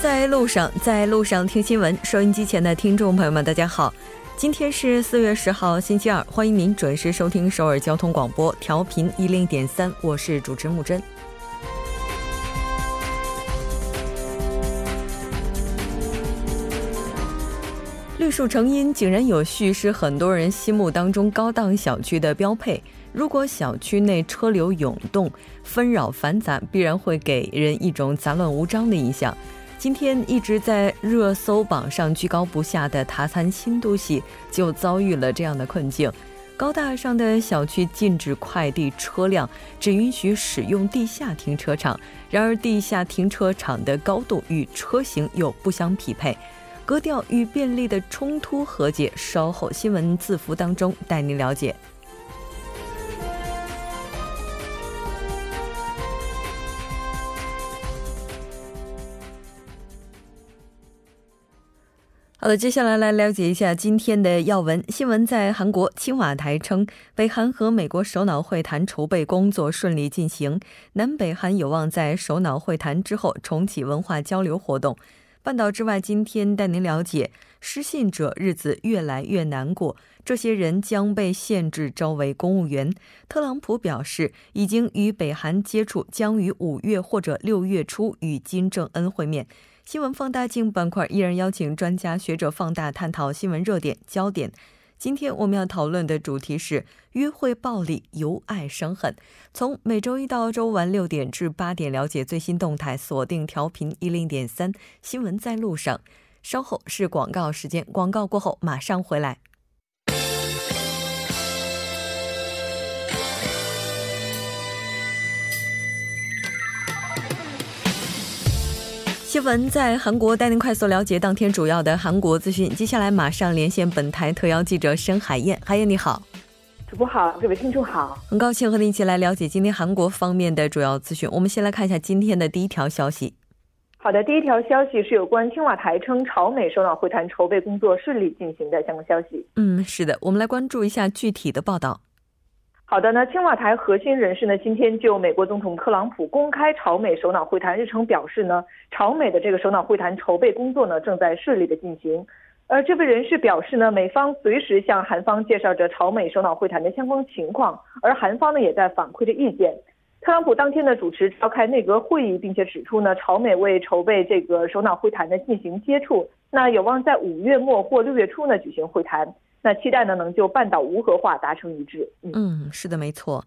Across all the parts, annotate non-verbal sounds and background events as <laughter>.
在路上，在路上听新闻。收音机前的听众朋友们，大家好，今天是四月十号，星期二，欢迎您准时收听首尔交通广播，调频一零点三，我是主持木真。绿树成荫，井然有序，是很多人心目当中高档小区的标配。如果小区内车流涌动、纷扰繁杂，必然会给人一种杂乱无章的印象。今天一直在热搜榜上居高不下的塔餐新都系，就遭遇了这样的困境。高大上的小区禁止快递车辆，只允许使用地下停车场。然而，地下停车场的高度与车型又不相匹配。格调与便利的冲突和解，稍后新闻字符当中带您了解。好的，接下来来了解一下今天的要闻新闻。在韩国，青瓦台称，北韩和美国首脑会谈筹备工作顺利进行，南北韩有望在首脑会谈之后重启文化交流活动。半岛之外，今天带您了解失信者日子越来越难过，这些人将被限制招为公务员。特朗普表示，已经与北韩接触，将于五月或者六月初与金正恩会面。新闻放大镜板块依然邀请专家学者放大探讨新闻热点焦点。今天我们要讨论的主题是约会暴力由爱生恨。从每周一到周五晚六点至八点，了解最新动态，锁定调频一零点三新闻在路上。稍后是广告时间，广告过后马上回来。新闻在韩国，带您快速了解当天主要的韩国资讯。接下来马上连线本台特邀记者申海燕。海燕你好，主播好，各位听众好，很高兴和您一起来了解今天韩国方面的主要资讯。我们先来看一下今天的第一条消息。好的，第一条消息是有关青瓦台称朝美首脑会谈筹备工作顺利进行的相关消息。嗯，是的，我们来关注一下具体的报道。好的，那青瓦台核心人士呢，今天就美国总统特朗普公开朝美首脑会谈日程表示呢，朝美的这个首脑会谈筹备工作呢正在顺利的进行。而这位人士表示呢，美方随时向韩方介绍着朝美首脑会谈的相关情况，而韩方呢也在反馈着意见。特朗普当天呢主持召开内阁会议，并且指出呢，朝美为筹备这个首脑会谈呢进行接触，那有望在五月末或六月初呢举行会谈。那期待呢，能就半岛无核化达成一致。嗯，是的，没错。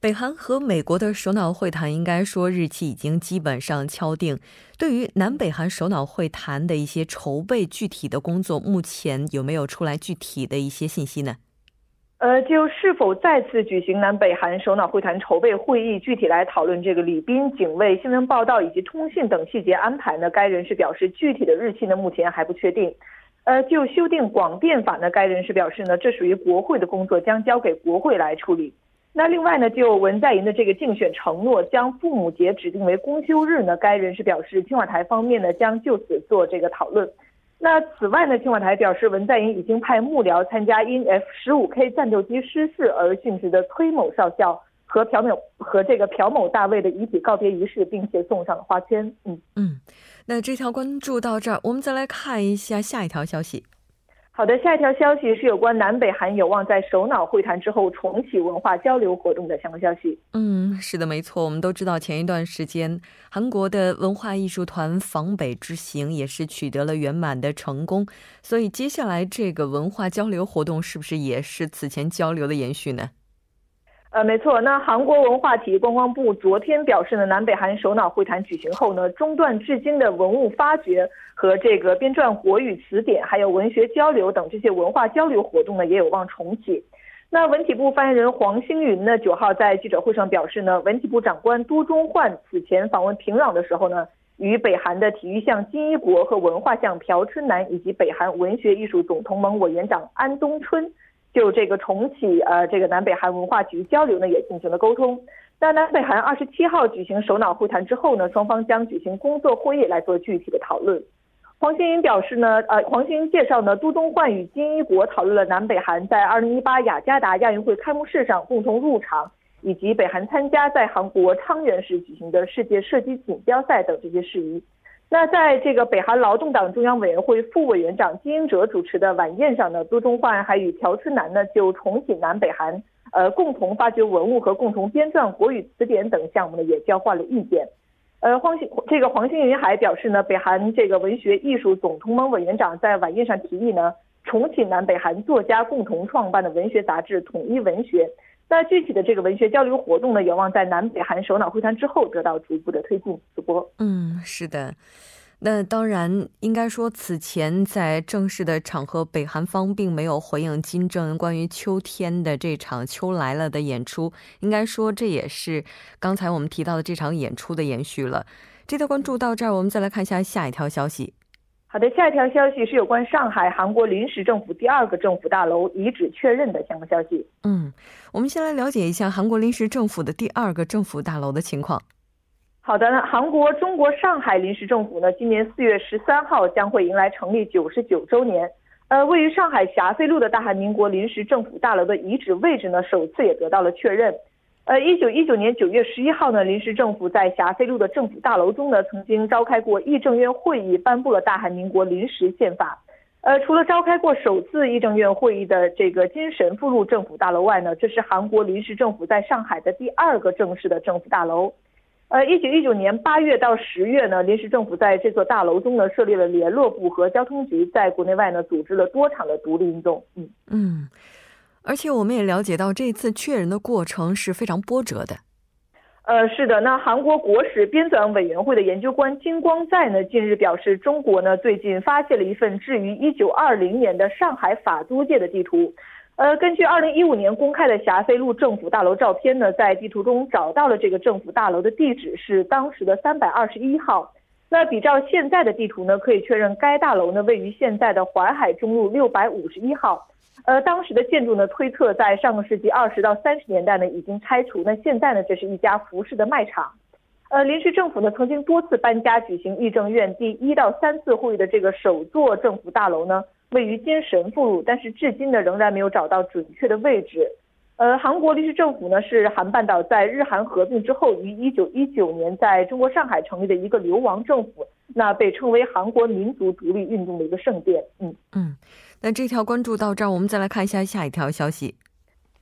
北韩和美国的首脑会谈，应该说日期已经基本上敲定。对于南北韩首脑会谈的一些筹备具体的工作，目前有没有出来具体的一些信息呢？呃，就是否再次举行南北韩首脑会谈筹备会议，具体来讨论这个礼宾、警卫、新闻报道以及通信等细节安排呢？该人士表示，具体的日期呢，目前还不确定。呃，就修订广电法呢，该人士表示呢，这属于国会的工作，将交给国会来处理。那另外呢，就文在寅的这个竞选承诺，将父母节指定为公休日呢，该人士表示，青瓦台方面呢，将就此做这个讨论。那此外呢，青瓦台表示，文在寅已经派幕僚参加因 F 十五 K 战斗机失事而殉职的崔某少校和朴某和这个朴某大卫的遗体告别仪式，并且送上了花圈。嗯嗯。那这条关注到这儿，我们再来看一下下一条消息。好的，下一条消息是有关南北韩有望在首脑会谈之后重启文化交流活动的相关消息。嗯，是的，没错。我们都知道，前一段时间韩国的文化艺术团访北之行也是取得了圆满的成功，所以接下来这个文化交流活动是不是也是此前交流的延续呢？呃，没错。那韩国文化体育观光部昨天表示呢，南北韩首脑会谈举行后呢，中断至今的文物发掘和这个编撰国语词典，还有文学交流等这些文化交流活动呢，也有望重启。那文体部发言人黄星云呢，九号在记者会上表示呢，文体部长官都中焕此前访问平壤的时候呢，与北韩的体育相金一国和文化相朴春南以及北韩文学艺术总同盟委员长安东春。就这个重启呃这个南北韩文化局交流呢，也进行了沟通。那南北韩二十七号举行首脑会谈之后呢，双方将举行工作会议来做具体的讨论。黄新云表示呢，呃，黄新云介绍呢，都东焕与金一国讨论了南北韩在二零一八雅加达亚运会开幕式上共同入场，以及北韩参加在韩国昌原市举行的世界射击锦标赛等这些事宜。那在这个北韩劳动党中央委员会副委员长金英哲主持的晚宴上呢，都中焕还与朴春南呢就重启南北韩呃共同发掘文物和共同编撰国语词典等项目呢也交换了意见。呃，黄兴这个黄兴云还表示呢，北韩这个文学艺术总同盟委员长在晚宴上提议呢，重启南北韩作家共同创办的文学杂志《统一文学》。那具体的这个文学交流活动呢，有望在南北韩首脑会谈之后得到逐步的推进。主播，嗯，是的。那当然，应该说此前在正式的场合，北韩方并没有回应金正恩关于秋天的这场《秋来了》的演出。应该说，这也是刚才我们提到的这场演出的延续了。这条关注到这儿，我们再来看一下下一条消息。好的，下一条消息是有关上海韩国临时政府第二个政府大楼遗址确认的相关消息。嗯，我们先来了解一下韩国临时政府的第二个政府大楼的情况。好的，那韩国中国上海临时政府呢，今年四月十三号将会迎来成立九十九周年。呃，位于上海霞飞路的大韩民国临时政府大楼的遗址位置呢，首次也得到了确认。呃，一九一九年九月十一号呢，临时政府在霞飞路的政府大楼中呢，曾经召开过议政院会议，颁布了大韩民国临时宪法。呃，除了召开过首次议政院会议的这个金神附路政府大楼外呢，这是韩国临时政府在上海的第二个正式的政府大楼。呃，一九一九年八月到十月呢，临时政府在这座大楼中呢，设立了联络部和交通局，在国内外呢，组织了多场的独立运动。嗯嗯。而且我们也了解到，这次确认的过程是非常波折的。呃，是的，那韩国国史编纂委员会的研究官金光在呢，近日表示，中国呢最近发现了一份置于一九二零年的上海法租界的地图。呃，根据二零一五年公开的霞飞路政府大楼照片呢，在地图中找到了这个政府大楼的地址是当时的三百二十一号。那比照现在的地图呢，可以确认该大楼呢位于现在的淮海中路六百五十一号。呃，当时的建筑呢，推测在上个世纪二十到三十年代呢已经拆除。那现在呢，这是一家服饰的卖场。呃，临时政府呢曾经多次搬家举行议政院第一到三次会议的这个首座政府大楼呢，位于金神附路，但是至今呢仍然没有找到准确的位置。呃，韩国临时政府呢是韩半岛在日韩合并之后于一九一九年在中国上海成立的一个流亡政府，那被称为韩国民族独立运动的一个圣殿。嗯嗯。那这条关注到这儿，我们再来看一下下一条消息。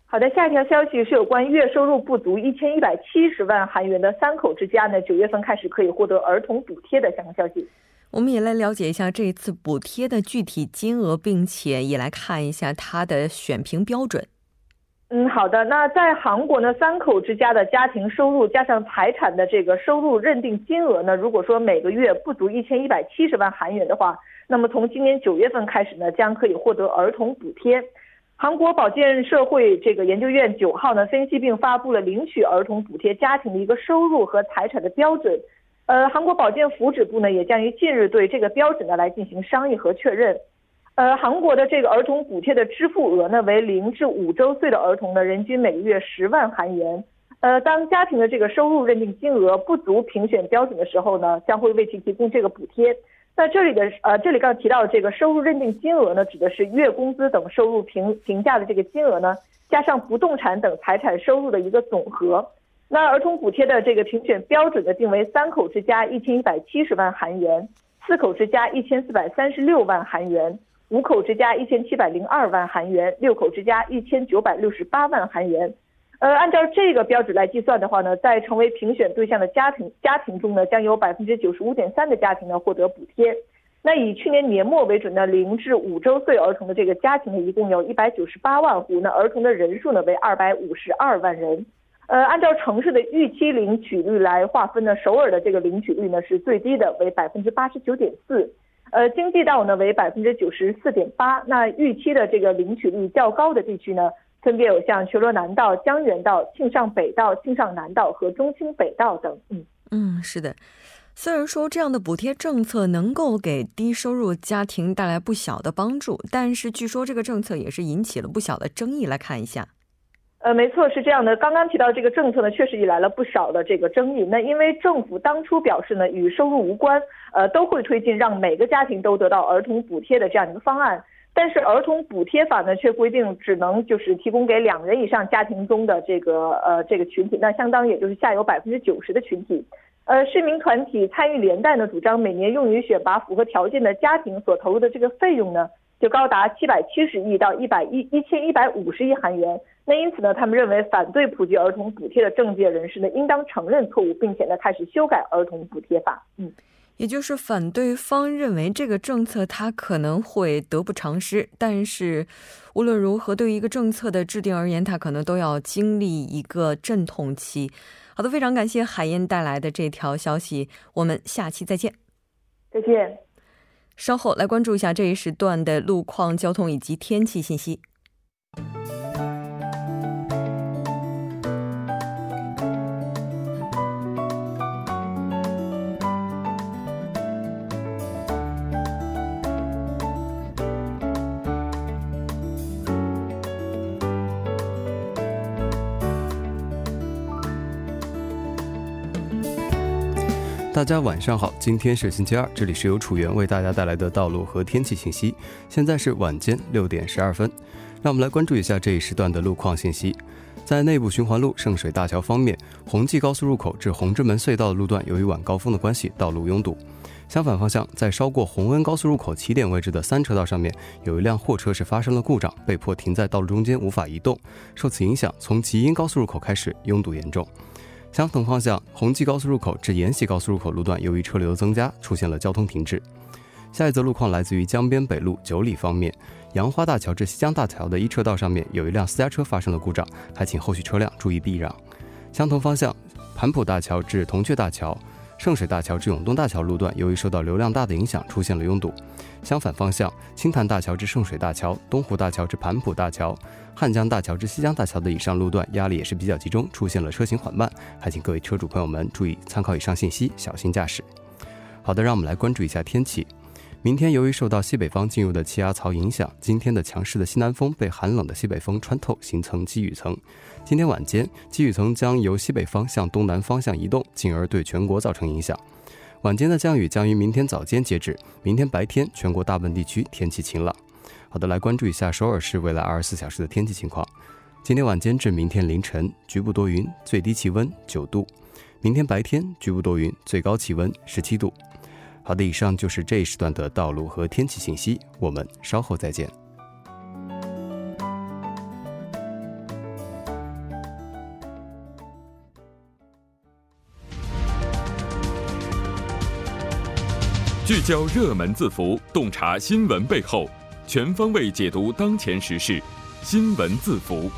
好的，下一条消息是有关月收入不足一千一百七十万韩元的三口之家呢，九月份开始可以获得儿童补贴的相关消息。我们也来了解一下这一次补贴的具体金额，并且也来看一下它的选评标准。嗯，好的。那在韩国呢，三口之家的家庭收入加上财产的这个收入认定金额呢，如果说每个月不足一千一百七十万韩元的话。那么从今年九月份开始呢，将可以获得儿童补贴。韩国保健社会这个研究院九号呢分析并发布了领取儿童补贴家庭的一个收入和财产的标准。呃，韩国保健福祉部呢也将于近日对这个标准呢来进行商议和确认。呃，韩国的这个儿童补贴的支付额呢为零至五周岁的儿童呢人均每个月十万韩元。呃，当家庭的这个收入认定金额不足评选标准的时候呢，将会为其提供这个补贴。在这里的呃，这里刚提到的这个收入认定金额呢，指的是月工资等收入评评价的这个金额呢，加上不动产等财产收入的一个总和。那儿童补贴的这个评选标准呢，定为三口之家一千一百七十万韩元，四口之家一千四百三十六万韩元，五口之家一千七百零二万韩元，六口之家一千九百六十八万韩元。呃，按照这个标准来计算的话呢，在成为评选对象的家庭家庭中呢，将有百分之九十五点三的家庭呢获得补贴。那以去年年末为准呢零至五周岁儿童的这个家庭呢，一共有一百九十八万户，那儿童的人数呢为二百五十二万人。呃，按照城市的预期领取率来划分呢，首尔的这个领取率呢是最低的，为百分之八十九点四。呃，京畿道呢为百分之九十四点八。那预期的这个领取率较高的地区呢？分别有像全罗南道、江原道、庆尚北道、庆尚南道和中清北道等。嗯嗯，是的。虽然说这样的补贴政策能够给低收入家庭带来不小的帮助，但是据说这个政策也是引起了不小的争议。来看一下。呃，没错，是这样的。刚刚提到这个政策呢，确实引来了不少的这个争议。那因为政府当初表示呢，与收入无关，呃，都会推进让每个家庭都得到儿童补贴的这样一个方案。但是儿童补贴法呢，却规定只能就是提供给两人以上家庭中的这个呃这个群体，那相当也就是下有百分之九十的群体。呃，市民团体参与连带呢，主张每年用于选拔符合条件的家庭所投入的这个费用呢，就高达七百七十亿到一百一一千一百五十亿韩元。那因此呢，他们认为反对普及儿童补贴的政界人士呢，应当承认错误，并且呢，开始修改儿童补贴法。嗯，也就是反对方认为这个政策它可能会得不偿失，但是无论如何，对于一个政策的制定而言，它可能都要经历一个阵痛期。好的，非常感谢海燕带来的这条消息，我们下期再见。再见。稍后来关注一下这一时段的路况、交通以及天气信息。大家晚上好，今天是星期二，这里是由楚源为大家带来的道路和天气信息。现在是晚间六点十二分，让我们来关注一下这一时段的路况信息。在内部循环路圣水大桥方面，红济高速入口至红之门隧道的路段，由于晚高峰的关系，道路拥堵。相反方向，在稍过红恩高速入口起点位置的三车道上面，有一辆货车是发生了故障，被迫停在道路中间，无法移动。受此影响，从吉阴高速入口开始拥堵严重。相同方向，红基高速入口至延禧高速入口路段，由于车流增加，出现了交通停滞。下一则路况来自于江边北路九里方面，杨花大桥至西江大桥的一车道上面，有一辆私家车发生了故障，还请后续车辆注意避让。相同方向，盘浦大桥至铜雀大桥。<laughs> 圣水大桥至永东大桥路段，由于受到流量大的影响，出现了拥堵。相反方向，青潭大桥至圣水大桥、东湖大桥至盘浦大桥、汉江大桥至西江大桥的以上路段，压力也是比较集中，出现了车行缓慢。还请各位车主朋友们注意参考以上信息，小心驾驶。好的，让我们来关注一下天气。明天由于受到西北方进入的气压槽影响，今天的强势的西南风被寒冷的西北风穿透，形成积雨层。今天晚间，积雨层将由西北方向东南方向移动，进而对全国造成影响。晚间的降雨将于明天早间截止。明天白天，全国大部分地区天气晴朗。好的，来关注一下首尔市未来二十四小时的天气情况。今天晚间至明天凌晨，局部多云，最低气温九度；明天白天，局部多云，最高气温十七度。好的，以上就是这一时段的道路和天气信息。我们稍后再见。聚焦热门字符，洞察新闻背后，全方位解读当前时事。新闻字符。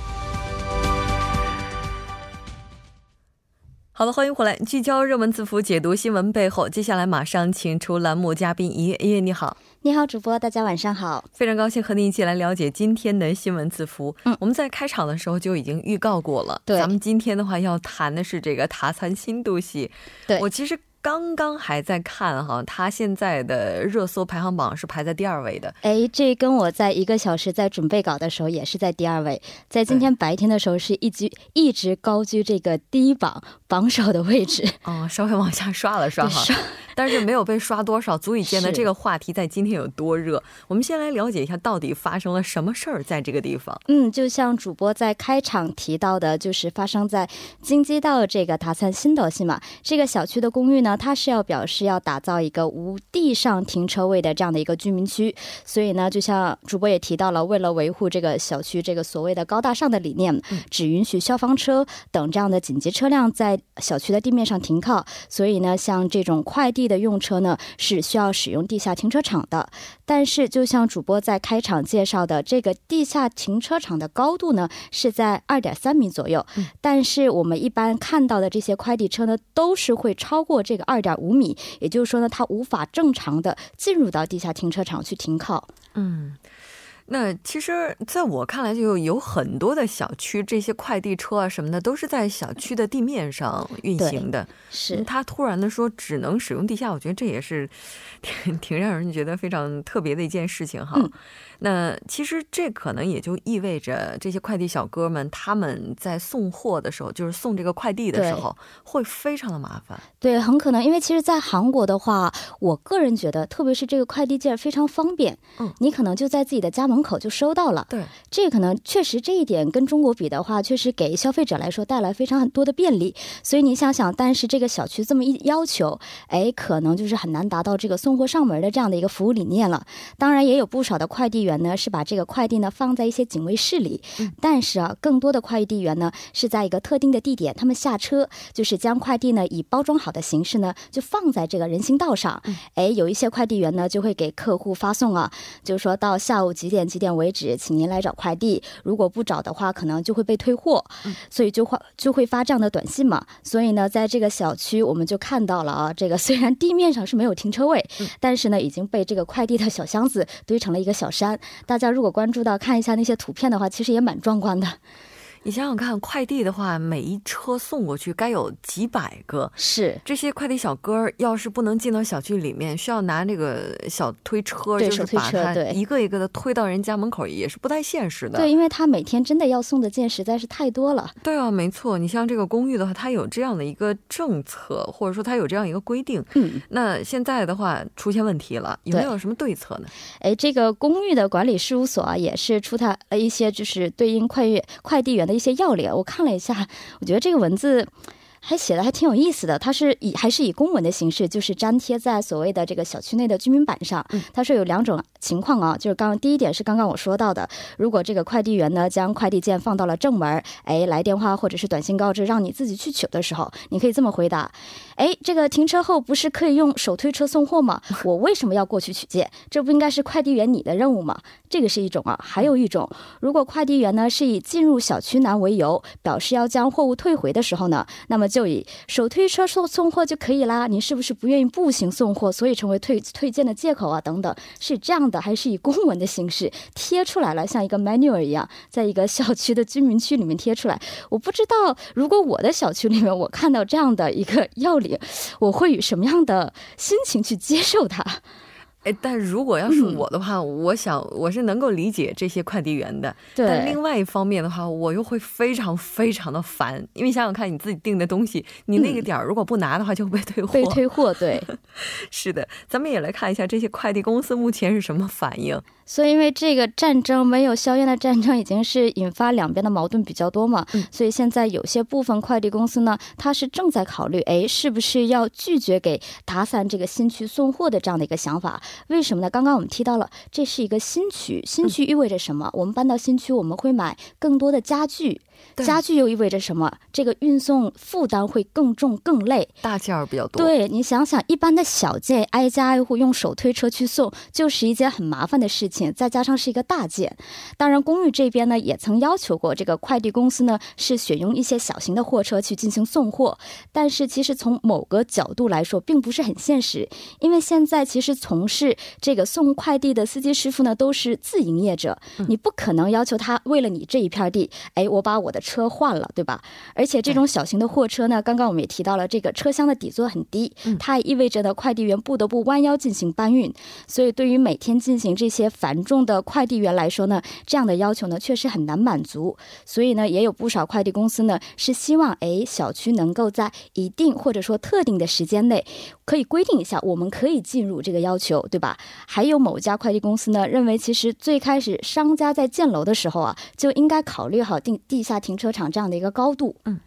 好的，欢迎回来，聚焦热门字符，解读新闻背后。接下来马上请出栏目嘉宾一月一月，你好，你好，主播，大家晚上好，非常高兴和您一起来了解今天的新闻字符。嗯，我们在开场的时候就已经预告过了，对，咱们今天的话要谈的是这个塔参新度系。对我其实。刚刚还在看哈，他现在的热搜排行榜是排在第二位的。哎，这跟我在一个小时在准备稿的时候也是在第二位，在今天白天的时候是一居一直高居这个第一榜榜首的位置。哦，稍微往下刷了刷哈。但是没有被刷多少，足以见得这个话题在今天有多热。我们先来了解一下，到底发生了什么事儿在这个地方。嗯，就像主播在开场提到的，就是发生在京畿道这个塔灿新德西嘛，这个小区的公寓呢，它是要表示要打造一个无地上停车位的这样的一个居民区，所以呢，就像主播也提到了，为了维护这个小区这个所谓的高大上的理念，只允许消防车等这样的紧急车辆在小区的地面上停靠，所以呢，像这种快递。地的用车呢是需要使用地下停车场的，但是就像主播在开场介绍的，这个地下停车场的高度呢是在二点三米左右，但是我们一般看到的这些快递车呢都是会超过这个二点五米，也就是说呢，它无法正常的进入到地下停车场去停靠。嗯。那其实，在我看来，就有很多的小区，这些快递车啊什么的，都是在小区的地面上运行的。是他突然的说只能使用地下，我觉得这也是 <laughs> 挺挺让人觉得非常特别的一件事情哈。那其实这可能也就意味着这些快递小哥们他们在送货的时候，就是送这个快递的时候，会非常的麻烦。对，很可能，因为其实，在韩国的话，我个人觉得，特别是这个快递件非常方便。嗯，你可能就在自己的家门。门口就收到了。对，这可能确实这一点跟中国比的话，确实给消费者来说带来非常很多的便利。所以你想想，但是这个小区这么一要求，哎，可能就是很难达到这个送货上门的这样的一个服务理念了。当然，也有不少的快递员呢是把这个快递呢放在一些警卫室里，但是啊，更多的快递员呢是在一个特定的地点，他们下车就是将快递呢以包装好的形式呢就放在这个人行道上。哎，有一些快递员呢就会给客户发送啊，就是说到下午几点几点为止，请您来找快递，如果不找的话，可能就会被退货，所以就会就会发这样的短信嘛。所以呢，在这个小区我们就看到了啊，这个虽然地面上是没有停车位，但是呢已经被这个快递的小箱子堆成了一个小山。大家如果关注到看一下那些图片的话，其实也蛮壮观的。你想想看，快递的话，每一车送过去该有几百个。是这些快递小哥儿，要是不能进到小区里面，需要拿那个小推车，就是把它一个一个的推到人家门口，也是不太现实的。对，因为他每天真的要送的件实在是太多了。对啊，没错。你像这个公寓的话，它有这样的一个政策，或者说它有这样一个规定。嗯，那现在的话出现问题了，有没有什么对策呢？哎，这个公寓的管理事务所啊，也是出台了一些就是对应快运快递员一些要领。我看了一下，我觉得这个文字。还写的还挺有意思的，它是以还是以公文的形式，就是粘贴在所谓的这个小区内的居民板上。他说有两种情况啊，就是刚刚第一点是刚刚我说到的，如果这个快递员呢将快递件放到了正门，哎，来电话或者是短信告知让你自己去取的时候，你可以这么回答：哎，这个停车后不是可以用手推车送货吗？<laughs> 我为什么要过去取件？这不应该是快递员你的任务吗？这个是一种啊，还有一种，如果快递员呢是以进入小区难为由，表示要将货物退回的时候呢，那么就以手推车送送货就可以啦。你是不是不愿意步行送货，所以成为退推荐的借口啊？等等，是这样的，还是以公文的形式贴出来了，像一个 manual 一样，在一个小区的居民区里面贴出来？我不知道，如果我的小区里面我看到这样的一个要领，我会以什么样的心情去接受它？哎，但如果要是嗯我的话，我想我是能够理解这些快递员的。对但另外一方面的话，我又会非常非常的烦，因为想想看，你自己订的东西，你那个点儿如果不拿的话，就会被退货。被退货，对。<laughs> 是的，咱们也来看一下这些快递公司目前是什么反应。所以，因为这个战争没有硝烟的战争已经是引发两边的矛盾比较多嘛，嗯所以现在有些部分快递公司呢，它是正在考虑，哎，是不是要拒绝给达散这个新区送货的这样的一个想法？为什么呢？刚刚我们提到了，这是一个新区，新区意味着什么？我们搬到新区，我们会买更多的家具。对家具又意味着什么？这个运送负担会更重更累。大件儿比较多。，对你想想，一般的小件挨家挨户用手推车去送，就是一件很麻烦的事情，再加上是一个大件。当然，公寓这边呢也曾要求过这个快递公司呢是选用一些小型的货车去进行送货，但是其实从某个角度来说，并不是很现实，因为现在其实从事这个送快递的司机师傅呢都是自营业者，你不可能要求他为了你这一片地，哎，我把我的车换了，对吧？而且这种小型的货车呢，刚刚我们也提到了，这个车厢的底座很低，它也意味着呢，快递员不得不弯腰进行搬运。所以，对于每天进行这些繁重的快递员来说呢，这样的要求呢，确实很难满足。所以呢，也有不少快递公司呢，是希望哎，小区能够在一定或者说特定的时间内，可以规定一下，我们可以进入这个要求，对吧？还有某家快递公司呢，认为其实最开始商家在建楼的时候啊，就应该考虑好地地下停车场这样的一个高度。嗯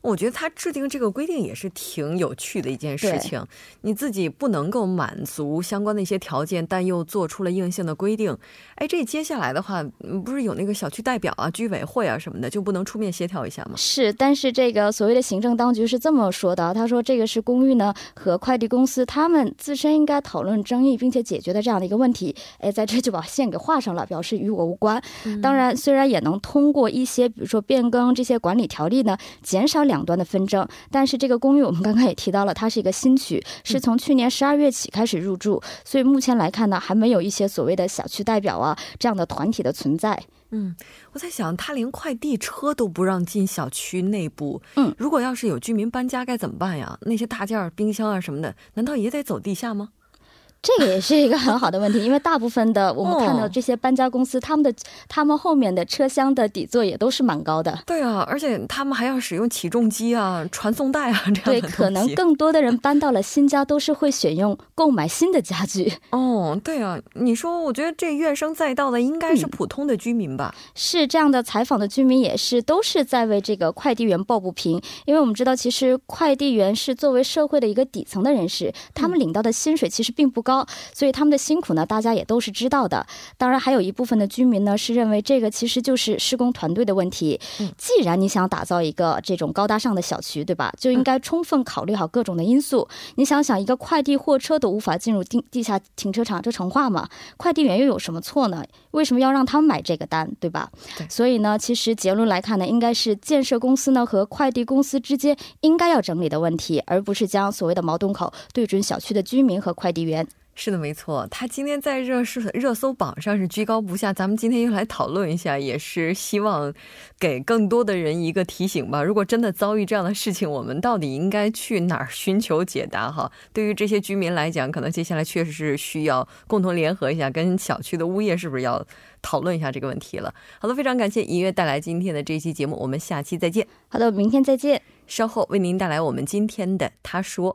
我觉得他制定这个规定也是挺有趣的一件事情。你自己不能够满足相关的一些条件，但又做出了硬性的规定。哎，这接下来的话，嗯不是有那个小区代表啊、居委会啊什么的，就不能出面协调一下吗？是，但是这个所谓的行政当局是这么说的，他说这个是公寓呢和快递公司他们自身应该讨论争议并且解决的这样的一个问题。哎，在这就把线给画上了，表示与我无关。当然，虽然也能通过一些比如说变更这些管理条例呢，减少两端的纷争，但是这个公寓我们刚刚也提到了，它是一个新区，是从去年十二月起开始入住，所以目前来看呢，还没有一些所谓的小区代表啊这样的团体的存在。嗯，我在想，他连快递车都不让进小区内部。嗯，如果要是有居民搬家该怎么办呀？那些大件儿、冰箱啊什么的，难道也得走地下吗？这个也是一个很好的问题，因为大部分的我们看到这些搬家公司，他们的他们后面的车厢的底座也都是蛮高的。对啊，而且他们还要使用起重机啊、传送带啊这样的对，可能更多的人搬到了新家，都是会选用购买新的家具。<laughs> 哦，对啊，你说，我觉得这怨声载道的应该是普通的居民吧？是这样的，采访的居民也是都是在为这个快递员抱不平，因为我们知道，其实快递员是作为社会的一个底层的人士，他们领到的薪水其实并不高，所以他们的辛苦呢，大家也都是知道的。当然，还有一部分的居民呢，是认为这个其实就是施工团队的问题。既然你想打造一个这种高大上的小区，对吧？就应该充分考虑好各种的因素。你想想，一个快递货车都无法进入地地下停车场，这成话吗？快递员又有什么错呢？为什么要让他们买这个单，对吧？所以呢，其实结论来看呢，应该是建设公司呢和快递公司之间应该要整理的问题，而不是将所谓的矛盾口对准小区的居民和快递员。是的，没错，他今天在热搜热搜榜上是居高不下。咱们今天又来讨论一下，也是希望给更多的人一个提醒吧。如果真的遭遇这样的事情，我们到底应该去哪儿寻求解答？哈，对于这些居民来讲，可能接下来确实是需要共同联合一下，跟小区的物业是不是要讨论一下这个问题了。好的，非常感谢音乐带来今天的这期节目，我们下期再见。好的，明天再见。稍后为您带来我们今天的他说。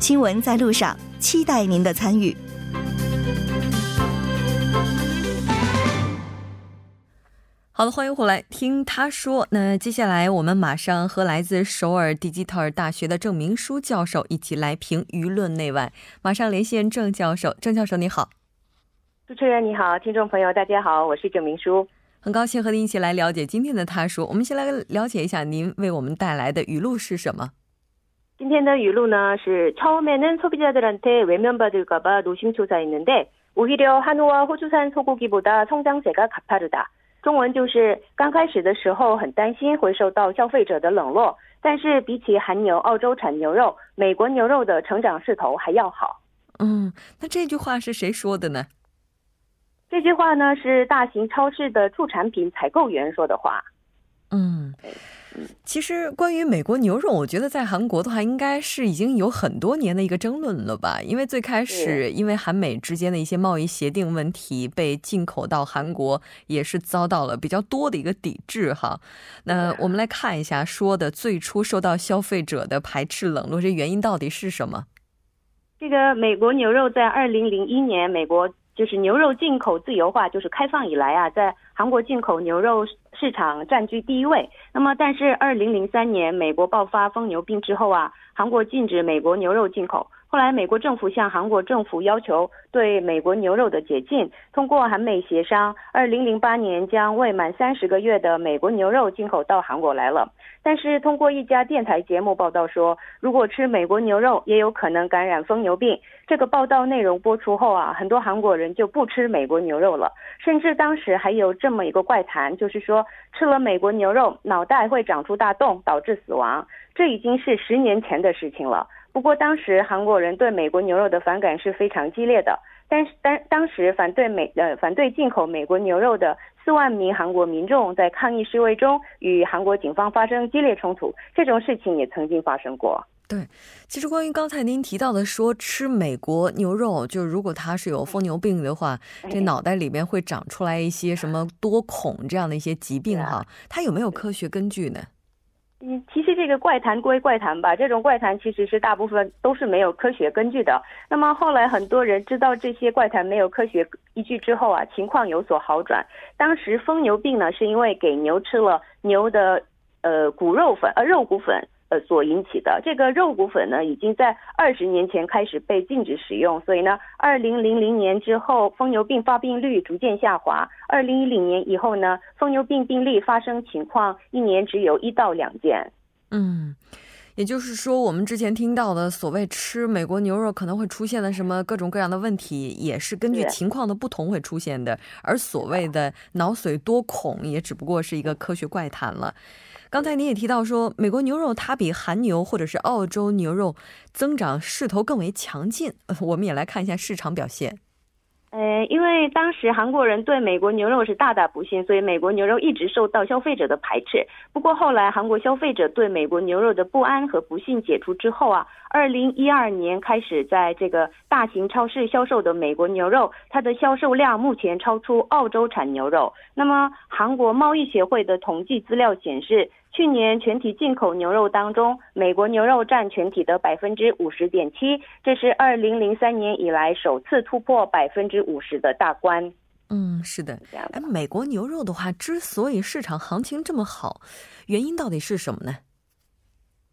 新闻在路上，期待您的参与。好的，欢迎回来听他说。那接下来我们马上和来自首尔迪吉特尔大学的郑明书教授一起来评舆论内外。马上连线郑教授，郑教授你好。主持人你好，听众朋友大家好，我是郑明书，很高兴和您一起来了解今天的他说。我们先来了解一下您为我们带来的语录是什么。今天的语录呢是처음에는소비자들한테외면받을까봐노심초사했는데오히려한우와호주산소고기보다성장세가가파르다中文就是刚开始的时候很担心会受到消费者的冷落，但是比起韩牛、澳洲产牛肉，美国牛肉的成长势头还要好。嗯，那这句话是谁说的呢？这句话呢是大型超市的畜产品采购员说的话。嗯。 其实关于美国牛肉，我觉得在韩国的话，应该是已经有很多年的一个争论了吧？因为最开始，因为韩美之间的一些贸易协定问题，被进口到韩国也是遭到了比较多的一个抵制哈。那我们来看一下，说的最初受到消费者的排斥冷落，这原因到底是什么？这个美国牛肉在二零零一年，美国就是牛肉进口自由化，就是开放以来啊，在韩国进口牛肉。市场占据第一位。那么，但是二零零三年美国爆发疯牛病之后啊，韩国禁止美国牛肉进口。后来，美国政府向韩国政府要求对美国牛肉的解禁。通过韩美协商，二零零八年将未满三十个月的美国牛肉进口到韩国来了。但是，通过一家电台节目报道说，如果吃美国牛肉，也有可能感染疯牛病。这个报道内容播出后啊，很多韩国人就不吃美国牛肉了。甚至当时还有这么一个怪谈，就是说吃了美国牛肉，脑袋会长出大洞，导致死亡。这已经是十年前的事情了。不过当时韩国人对美国牛肉的反感是非常激烈的，但是当当时反对美呃反对进口美国牛肉的四万名韩国民众在抗议示威中与韩国警方发生激烈冲突，这种事情也曾经发生过。对，其实关于刚才您提到的说吃美国牛肉，就是如果它是有疯牛病的话，这脑袋里面会长出来一些什么多孔这样的一些疾病哈，它有没有科学根据呢？嗯，其实这个怪谈归怪谈吧，这种怪谈其实是大部分都是没有科学根据的。那么后来很多人知道这些怪谈没有科学依据之后啊，情况有所好转。当时疯牛病呢，是因为给牛吃了牛的呃骨肉粉呃肉骨粉，呃所引起的。这个肉骨粉呢，已经在二十年前开始被禁止使用，所以呢，二零零零年之后，疯牛病发病率逐渐下滑。二零一零年以后呢，疯牛病病例发生情况一年只有一到两件。嗯。也就是说，我们之前听到的所谓吃美国牛肉可能会出现的什么各种各样的问题，也是根据情况的不同会出现的。而所谓的脑髓多孔，也只不过是一个科学怪谈了。刚才你也提到说，美国牛肉它比韩牛或者是澳洲牛肉增长势头更为强劲。<laughs> 我们也来看一下市场表现。呃，因为当时韩国人对美国牛肉是大大不信，所以美国牛肉一直受到消费者的排斥。不过后来韩国消费者对美国牛肉的不安和不信解除之后啊，二零一二年开始在这个大型超市销售的美国牛肉，它的销售量目前超出澳洲产牛肉。那么韩国贸易协会的统计资料显示。去年全体进口牛肉当中，美国牛肉占全体的百分之五十点七，这是二零零三年以来首次突破百分之五十的大关。嗯，是的。哎，美国牛肉的话，之所以市场行情这么好，原因到底是什么呢？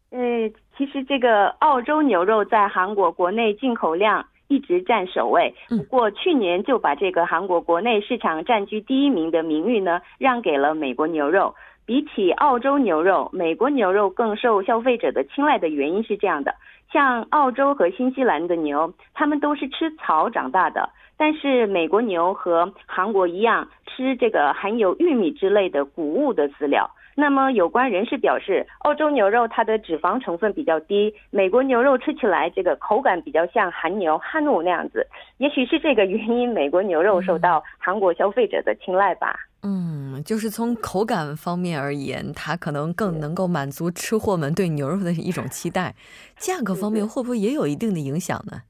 呃，其实这个澳洲牛肉在韩国国内进口量一直占首位，不过去年就把这个韩国国内市场占据第一名的名誉呢，让给了美国牛肉。比起澳洲牛肉，美国牛肉更受消费者的青睐的原因是这样的：像澳洲和新西兰的牛，它们都是吃草长大的，但是美国牛和韩国一样，吃这个含有玉米之类的谷物的饲料。那么有关人士表示，澳洲牛肉它的脂肪成分比较低，美国牛肉吃起来这个口感比较像韩牛汉努那样子。也许是这个原因，美国牛肉受到韩国消费者的青睐吧。嗯，就是从口感方面而言，它可能更能够满足吃货们对牛肉的一种期待。价格方面会不会也有一定的影响呢？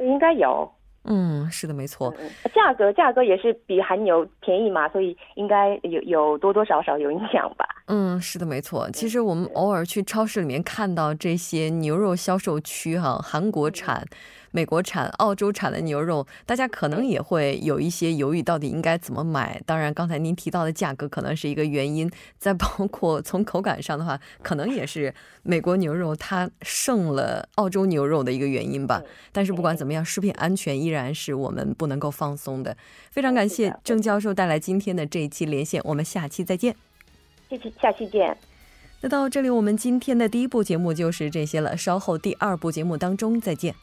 应该有。嗯，是的，没错。价格价格也是比韩牛便宜嘛，所以应该有有多多少少有影响吧。嗯，是的，没错。其实我们偶尔去超市里面看到这些牛肉销售区，哈，韩国产。美国产、澳洲产的牛肉，大家可能也会有一些犹豫，到底应该怎么买。当然，刚才您提到的价格可能是一个原因，再包括从口感上的话，可能也是美国牛肉它胜了澳洲牛肉的一个原因吧。但是不管怎么样，食品安全依然是我们不能够放松的。非常感谢郑教授带来今天的这一期连线，我们下期再见。谢谢，下期见。那到这里，我们今天的第一部节目就是这些了。稍后第二部节目当中再见。